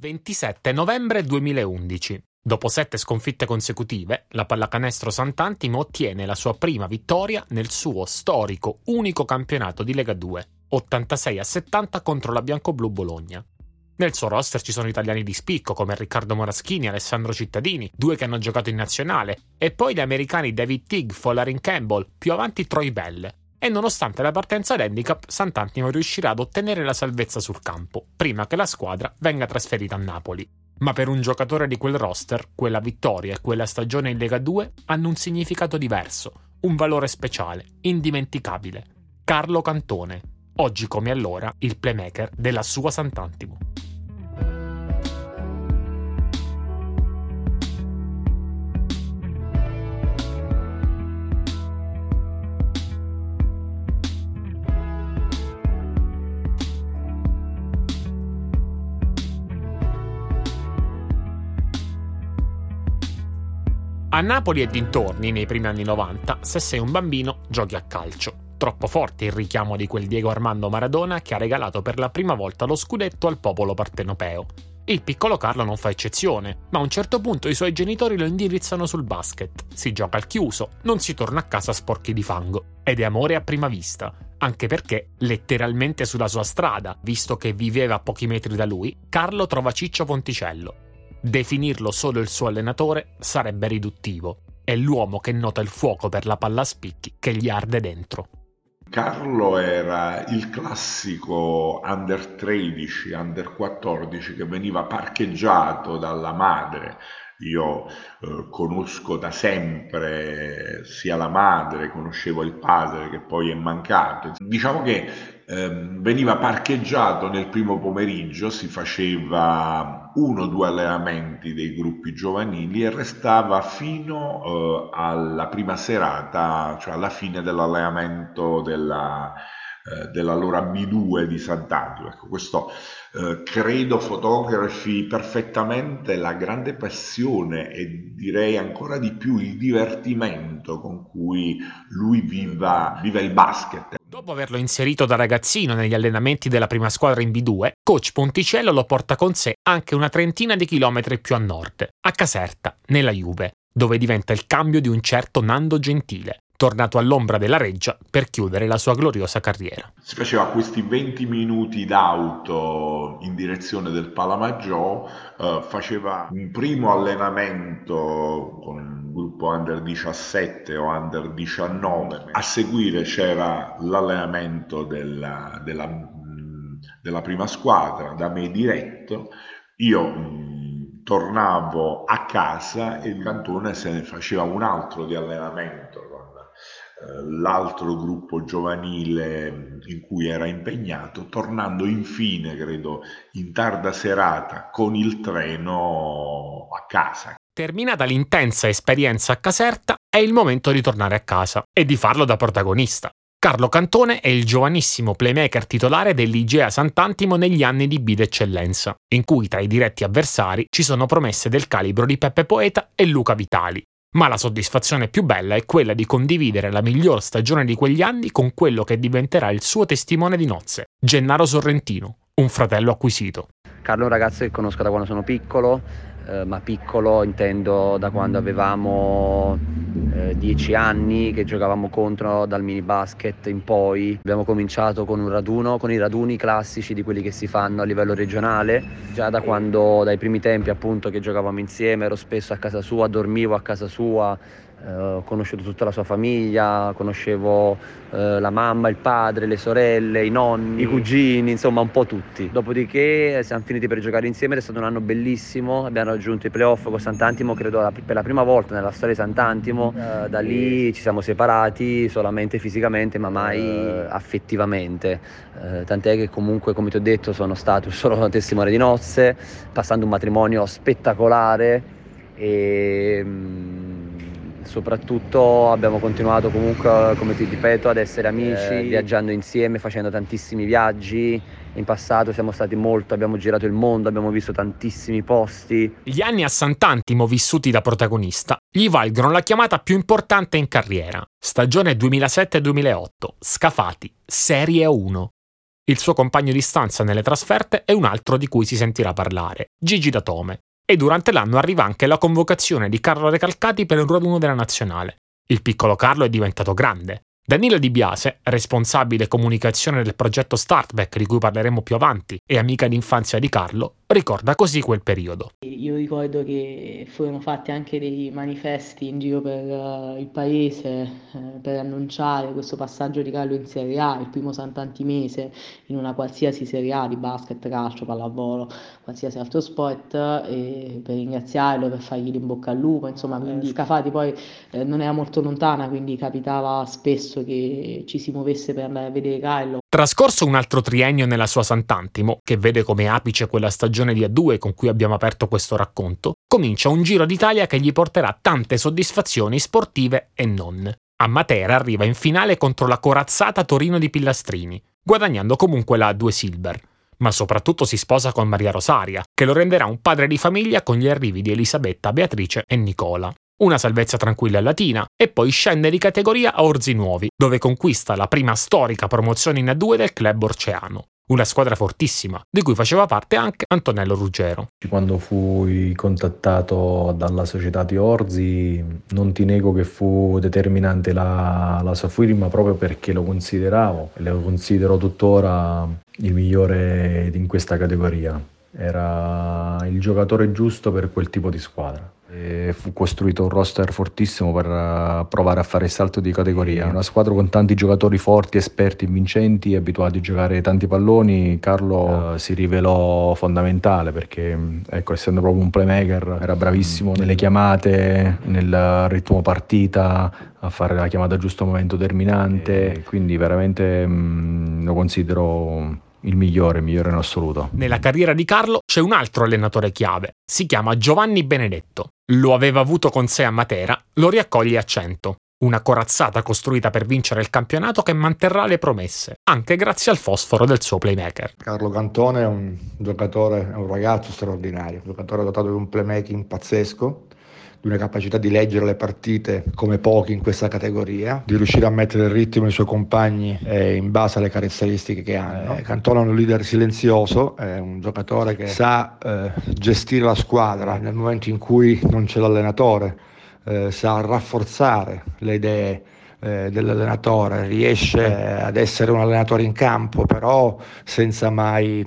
27 novembre 2011. Dopo sette sconfitte consecutive, la pallacanestro Sant'Antimo ottiene la sua prima vittoria nel suo storico unico campionato di Lega 2, 86 a 70 contro la Biancoblu Bologna. Nel suo roster ci sono italiani di spicco come Riccardo Moraschini e Alessandro Cittadini, due che hanno giocato in nazionale, e poi gli americani David Tigg, Folarin Campbell, più avanti Troy Bell, e nonostante la partenza d'handicap, Sant'Antimo riuscirà ad ottenere la salvezza sul campo, prima che la squadra venga trasferita a Napoli. Ma per un giocatore di quel roster, quella vittoria e quella stagione in Lega 2 hanno un significato diverso, un valore speciale, indimenticabile. Carlo Cantone, oggi come allora il playmaker della sua Sant'Antimo. A Napoli e dintorni, nei primi anni 90, se sei un bambino, giochi a calcio. Troppo forte il richiamo di quel Diego Armando Maradona che ha regalato per la prima volta lo scudetto al popolo partenopeo. Il piccolo Carlo non fa eccezione, ma a un certo punto i suoi genitori lo indirizzano sul basket. Si gioca al chiuso, non si torna a casa sporchi di fango. Ed è amore a prima vista, anche perché, letteralmente sulla sua strada, visto che viveva a pochi metri da lui, Carlo trova Ciccio Ponticello, Definirlo solo il suo allenatore sarebbe riduttivo. È l'uomo che nota il fuoco per la palla a spicchi che gli arde dentro. Carlo era il classico under 13, under 14 che veniva parcheggiato dalla madre. Io eh, conosco da sempre sia la madre, conoscevo il padre che poi è mancato. Diciamo che eh, veniva parcheggiato nel primo pomeriggio, si faceva uno o due allenamenti dei gruppi giovanili e restava fino eh, alla prima serata, cioè alla fine dell'allenamento della, eh, dell'allora B2 di Sant'Angelo. Ecco, questo eh, credo fotografi perfettamente la grande passione e direi ancora di più il divertimento con cui lui viva, viva il basket. Dopo averlo inserito da ragazzino negli allenamenti della prima squadra in B2, coach Ponticello lo porta con sé anche una trentina di chilometri più a nord, a Caserta, nella Juve, dove diventa il cambio di un certo Nando Gentile, tornato all'ombra della reggia per chiudere la sua gloriosa carriera. Si faceva questi 20 minuti d'auto in direzione del Palamaggiò, eh, faceva un primo allenamento con un gruppo under 17 o under 19, a seguire c'era l'allenamento della, della, della prima squadra da me diretto, io mh, tornavo a casa e il cantone se ne faceva un altro di allenamento l'altro gruppo giovanile in cui era impegnato, tornando infine, credo, in tarda serata con il treno a casa. Terminata l'intensa esperienza a Caserta, è il momento di tornare a casa e di farlo da protagonista. Carlo Cantone è il giovanissimo playmaker titolare dell'Igea Sant'Antimo negli anni di B d'eccellenza, in cui tra i diretti avversari ci sono promesse del calibro di Peppe Poeta e Luca Vitali, ma la soddisfazione più bella è quella di condividere la miglior stagione di quegli anni con quello che diventerà il suo testimone di nozze, Gennaro Sorrentino, un fratello acquisito. Carlo è un ragazzo che conosco da quando sono piccolo, eh, ma piccolo intendo da quando avevamo eh, dieci anni che giocavamo contro dal mini basket in poi. Abbiamo cominciato con un raduno, con i raduni classici di quelli che si fanno a livello regionale, già da quando, dai primi tempi appunto che giocavamo insieme, ero spesso a casa sua, dormivo a casa sua, eh, ho conosciuto tutta la sua famiglia, conoscevo eh, la mamma, il padre, le sorelle, i nonni, i cugini, insomma un po' tutti. Dopodiché siamo finiti per giocare insieme ed è stato un anno bellissimo, abbiamo raggiunto i playoff con Sant'Antimo, credo per la prima volta nella storia di Sant'Antimo, eh, da lì ci siamo separati solamente fisicamente ma mai eh, affettivamente, eh, tant'è che comunque come ti ho detto sono stato solo testimone di nozze, passando un matrimonio spettacolare e mm, soprattutto abbiamo continuato comunque, come ti ripeto, ad essere amici, eh, viaggiando insieme, facendo tantissimi viaggi. In passato siamo stati molto, abbiamo girato il mondo, abbiamo visto tantissimi posti. Gli anni a Sant'Antimo vissuti da protagonista gli valgono la chiamata più importante in carriera. Stagione 2007-2008, Scafati, Serie 1. Il suo compagno di stanza nelle trasferte è un altro di cui si sentirà parlare, Gigi Datome. E durante l'anno arriva anche la convocazione di Carlo Recalcati per il 1 della nazionale. Il piccolo Carlo è diventato grande, Danilo Di Biase, responsabile comunicazione del progetto Startback di cui parleremo più avanti e amica d'infanzia di Carlo, ricorda così quel periodo. Io ricordo che furono fatti anche dei manifesti in giro per uh, il paese uh, per annunciare questo passaggio di Carlo in Serie A, il primo Sant'Antimese in una qualsiasi Serie A di basket, calcio, pallavolo, qualsiasi altro sport, e per ringraziarlo, per fargli in bocca al lupo, insomma, quindi Scafati poi eh, non era molto lontana, quindi capitava spesso che ci si muovesse per andare a vedere Carlo. Trascorso un altro triennio nella sua Sant'Antimo, che vede come apice quella stagione di A2 con cui abbiamo aperto questo racconto, comincia un giro d'Italia che gli porterà tante soddisfazioni sportive e non. A Matera arriva in finale contro la corazzata Torino di Pillastrini, guadagnando comunque la A2 Silver ma soprattutto si sposa con Maria Rosaria, che lo renderà un padre di famiglia con gli arrivi di Elisabetta, Beatrice e Nicola una salvezza tranquilla a Latina e poi scende di categoria a Orzi Nuovi, dove conquista la prima storica promozione in A2 del club Orceano. Una squadra fortissima, di cui faceva parte anche Antonello Ruggero. Quando fui contattato dalla società di Orzi, non ti nego che fu determinante la, la sua firma proprio perché lo consideravo e lo considero tuttora il migliore in questa categoria. Era il giocatore giusto per quel tipo di squadra. E fu costruito un roster fortissimo per uh, provare a fare il salto di categoria. Una squadra con tanti giocatori forti, esperti, vincenti, abituati a giocare tanti palloni. Carlo uh, si rivelò fondamentale perché, mm, ecco, essendo proprio un playmaker, era bravissimo nelle chiamate, nel ritmo partita, a fare la chiamata a giusto momento terminante. Quindi veramente mh, mm, lo considero il migliore, il migliore in assoluto. Nella carriera di Carlo c'è un altro allenatore chiave, si chiama Giovanni Benedetto. Lo aveva avuto con sé a Matera, lo riaccoglie a 100. Una corazzata costruita per vincere il campionato che manterrà le promesse, anche grazie al fosforo del suo playmaker. Carlo Cantone è un giocatore, è un ragazzo straordinario, un giocatore dotato di un playmaking pazzesco, di una capacità di leggere le partite come pochi in questa categoria, di riuscire a mettere il ritmo ai suoi compagni eh, in base alle caratteristiche che hanno. Eh, Cantone è un leader silenzioso, è un giocatore che sa eh, gestire la squadra nel momento in cui non c'è l'allenatore, eh, sa rafforzare le idee eh, dell'allenatore, riesce ad essere un allenatore in campo, però senza mai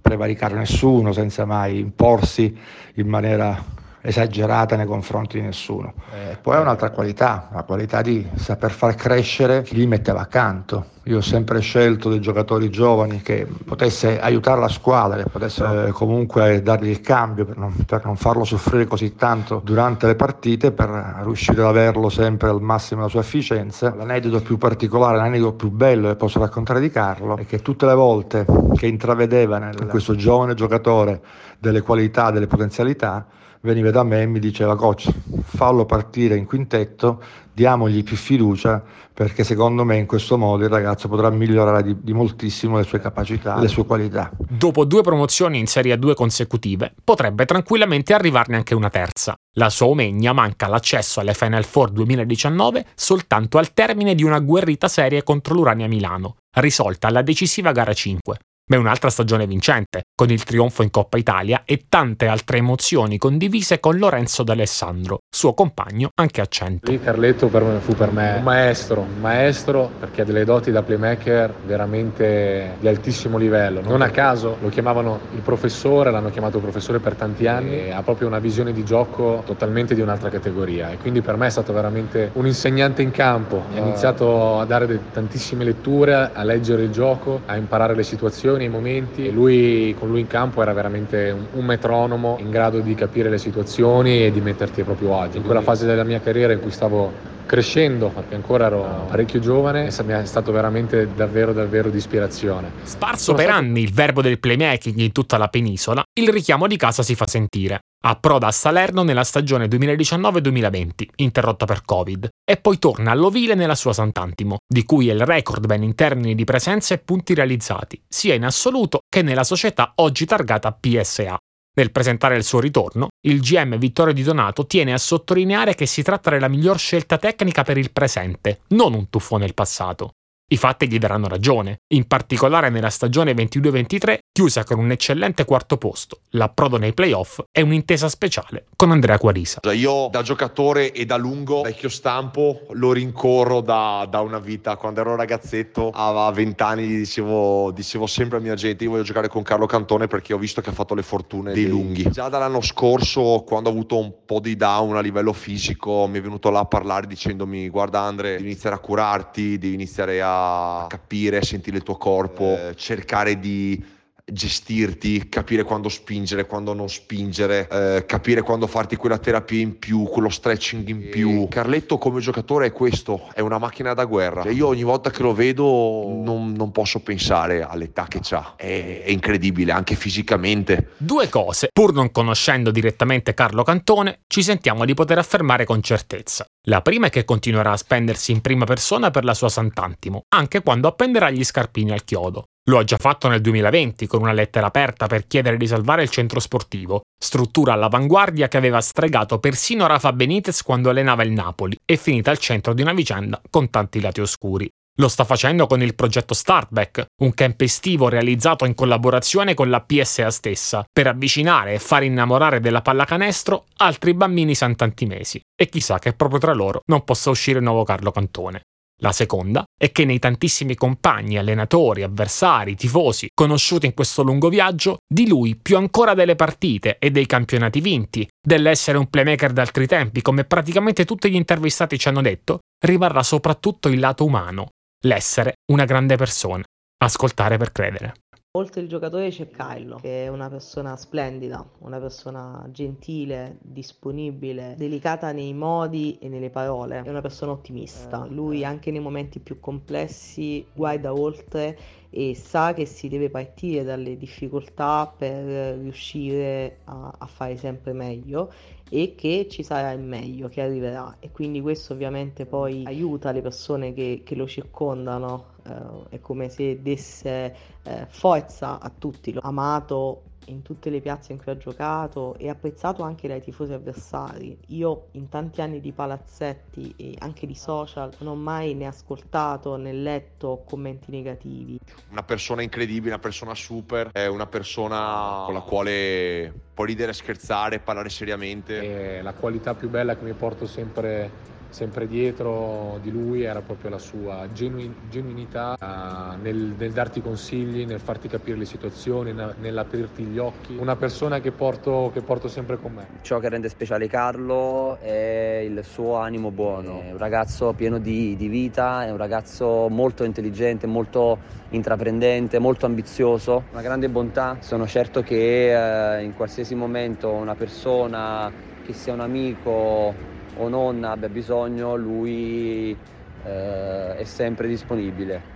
prevaricare nessuno, senza mai imporsi in maniera esagerata nei confronti di nessuno. Eh, poi ha un'altra qualità, la qualità di saper far crescere chi li metteva accanto. Io ho sempre scelto dei giocatori giovani che potesse aiutare la squadra, che potesse eh, comunque dargli il cambio per non, per non, farlo soffrire così tanto durante le partite, per riuscire ad averlo sempre al massimo della sua efficienza. L'aneddoto più particolare, l'aneddoto più bello che posso raccontare di Carlo è che tutte le volte che intravedeva in questo giovane giocatore delle qualità, delle potenzialità, veniva da me e mi diceva coach fallo partire in quintetto, diamogli più fiducia perché secondo me in questo modo il ragazzo potrà migliorare di, di moltissimo le sue capacità, le sue qualità. Dopo due promozioni in Serie A2 consecutive, potrebbe tranquillamente arrivarne anche una terza. La sua Omegna manca l'accesso alle Final Four 2019 soltanto al termine di una agguerrita serie contro l'Urania Milano, risolta alla decisiva gara 5 è un'altra stagione vincente, con il trionfo in Coppa Italia e tante altre emozioni condivise con Lorenzo D'Alessandro, suo compagno anche a 100. Lì Carletto per me, fu per me un maestro, un maestro perché ha delle doti da playmaker veramente di altissimo livello. Non a caso lo chiamavano il professore, l'hanno chiamato professore per tanti anni, ha proprio una visione di gioco totalmente di un'altra categoria e quindi per me è stato veramente un insegnante in campo. Ha iniziato a dare tantissime letture, a leggere il gioco, a imparare le situazioni situazioni, i momenti. Lui, con lui in campo era veramente un, un, metronomo in grado di capire le situazioni e di metterti a proprio agio. In quella fase della mia carriera in cui stavo crescendo, perché ancora ero parecchio giovane, mi è stato veramente davvero davvero di ispirazione. Sparso Sono per stato... anni il verbo del playmaking in tutta la penisola, il richiamo di casa si fa sentire. Approda a Salerno nella stagione 2019-2020, interrotta per Covid, e poi torna all'Ovile nella sua Sant'Antimo, di cui è il recordman in termini di presenze e punti realizzati, sia in assoluto che nella società oggi targata PSA. Nel presentare il suo ritorno, il GM Vittorio Di Donato tiene a sottolineare che si tratta della miglior scelta tecnica per il presente, non un tuffo nel passato. I fatti gli daranno ragione, in particolare nella stagione 22-23, chiusa con un eccellente quarto posto, l'approdo nei playoff e un'intesa speciale con Andrea Quarisa. Io da giocatore e da lungo, vecchio stampo, lo rincorro da, da una vita. Quando ero ragazzetto, a 20 anni, dicevo, dicevo sempre a mia gente, io voglio giocare con Carlo Cantone perché ho visto che ha fatto le fortune dei lunghi. Già dall'anno scorso, quando ho avuto un po' di down a livello fisico, mi è venuto là a parlare dicendomi guarda Andre, devi iniziare a curarti, devi iniziare a capire, sentire il tuo corpo, eh, cercare di gestirti, capire quando spingere, quando non spingere, eh, capire quando farti quella terapia in più, quello stretching in più. Carletto come giocatore è questo, è una macchina da guerra. Cioè, io ogni volta che lo vedo non, non posso pensare all'età che ha, è, è, incredibile anche fisicamente. Due cose, pur non conoscendo direttamente Carlo Cantone, ci sentiamo di poter affermare con certezza. La prima è che continuerà a spendersi in prima persona per la sua Sant'Antimo, anche quando appenderà gli scarpini al chiodo. Lo ha già fatto nel 2020 con una lettera aperta per chiedere di salvare il centro sportivo, struttura all'avanguardia che aveva stregato persino Rafa Benitez quando allenava il Napoli e finita al centro di una vicenda con tanti lati oscuri. Lo sta facendo con il progetto Startback, un camp estivo realizzato in collaborazione con la PSA stessa, per avvicinare e far innamorare della pallacanestro altri bambini santantimesi. E chissà che proprio tra loro non possa uscire il nuovo Carlo Cantone. La seconda è che nei tantissimi compagni, allenatori, avversari, tifosi conosciuti in questo lungo viaggio, di lui più ancora delle partite e dei campionati vinti, dell'essere un playmaker d'altri tempi, come praticamente tutti gli intervistati ci hanno detto, rimarrà soprattutto il lato umano, l'essere una grande persona. Ascoltare per credere. Oltre il giocatore c'è Kylo, che è una persona splendida, una persona gentile, disponibile, delicata nei modi e nelle parole, è una persona ottimista. Lui anche nei momenti più complessi guarda oltre e sa che si deve partire dalle difficoltà per riuscire a, a fare sempre meglio e che ci sarà il meglio che arriverà. E quindi questo ovviamente poi aiuta le persone che, che lo circondano eh, è come se desse eh, forza a tutti, amato in tutte le piazze in cui ha giocato e apprezzato anche dai tifosi avversari. Io in tanti anni di palazzetti e anche di social non ho mai né ascoltato né letto commenti negativi. Una persona incredibile, una persona super, è una persona con la quale puoi ridere, scherzare, parlare seriamente. E la qualità più bella che mi porto sempre sempre dietro di lui era proprio la sua genuin- genuinità uh, nel, nel, darti consigli, nel farti capire le situazioni, na- nell'aprirti gli occhi. Una persona che porto, che porto, sempre con me. Ciò che rende speciale Carlo è il suo animo buono. È un ragazzo pieno di, di vita, è un ragazzo molto intelligente, molto intraprendente, molto ambizioso, una grande bontà. Sono certo che eh, in qualsiasi momento una persona, che sia un amico, o non abbia bisogno, lui eh, è sempre disponibile.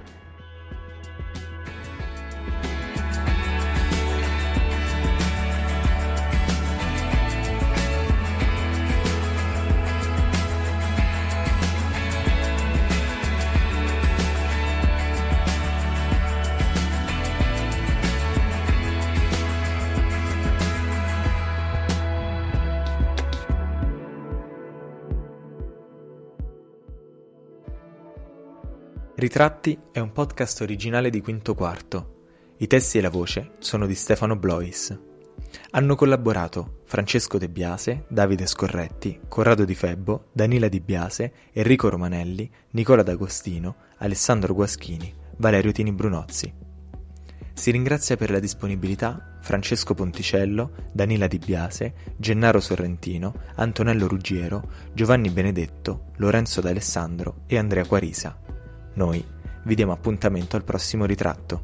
Ritratti è un podcast originale di Quinto Quarto. I testi e la voce sono di Stefano Blois. Hanno collaborato Francesco De Biase, Davide Scorretti, Corrado Di Febbo, Danila Di Biase, Enrico Romanelli, Nicola D'Agostino, Alessandro Guaschini, Valerio Tini Brunozzi. Si ringrazia per la disponibilità Francesco Ponticello, Danila Di Biase, Gennaro Sorrentino, Antonello Ruggiero, Giovanni Benedetto, Lorenzo D'Alessandro e Andrea Quarisa. Noi vi diamo appuntamento al prossimo ritratto.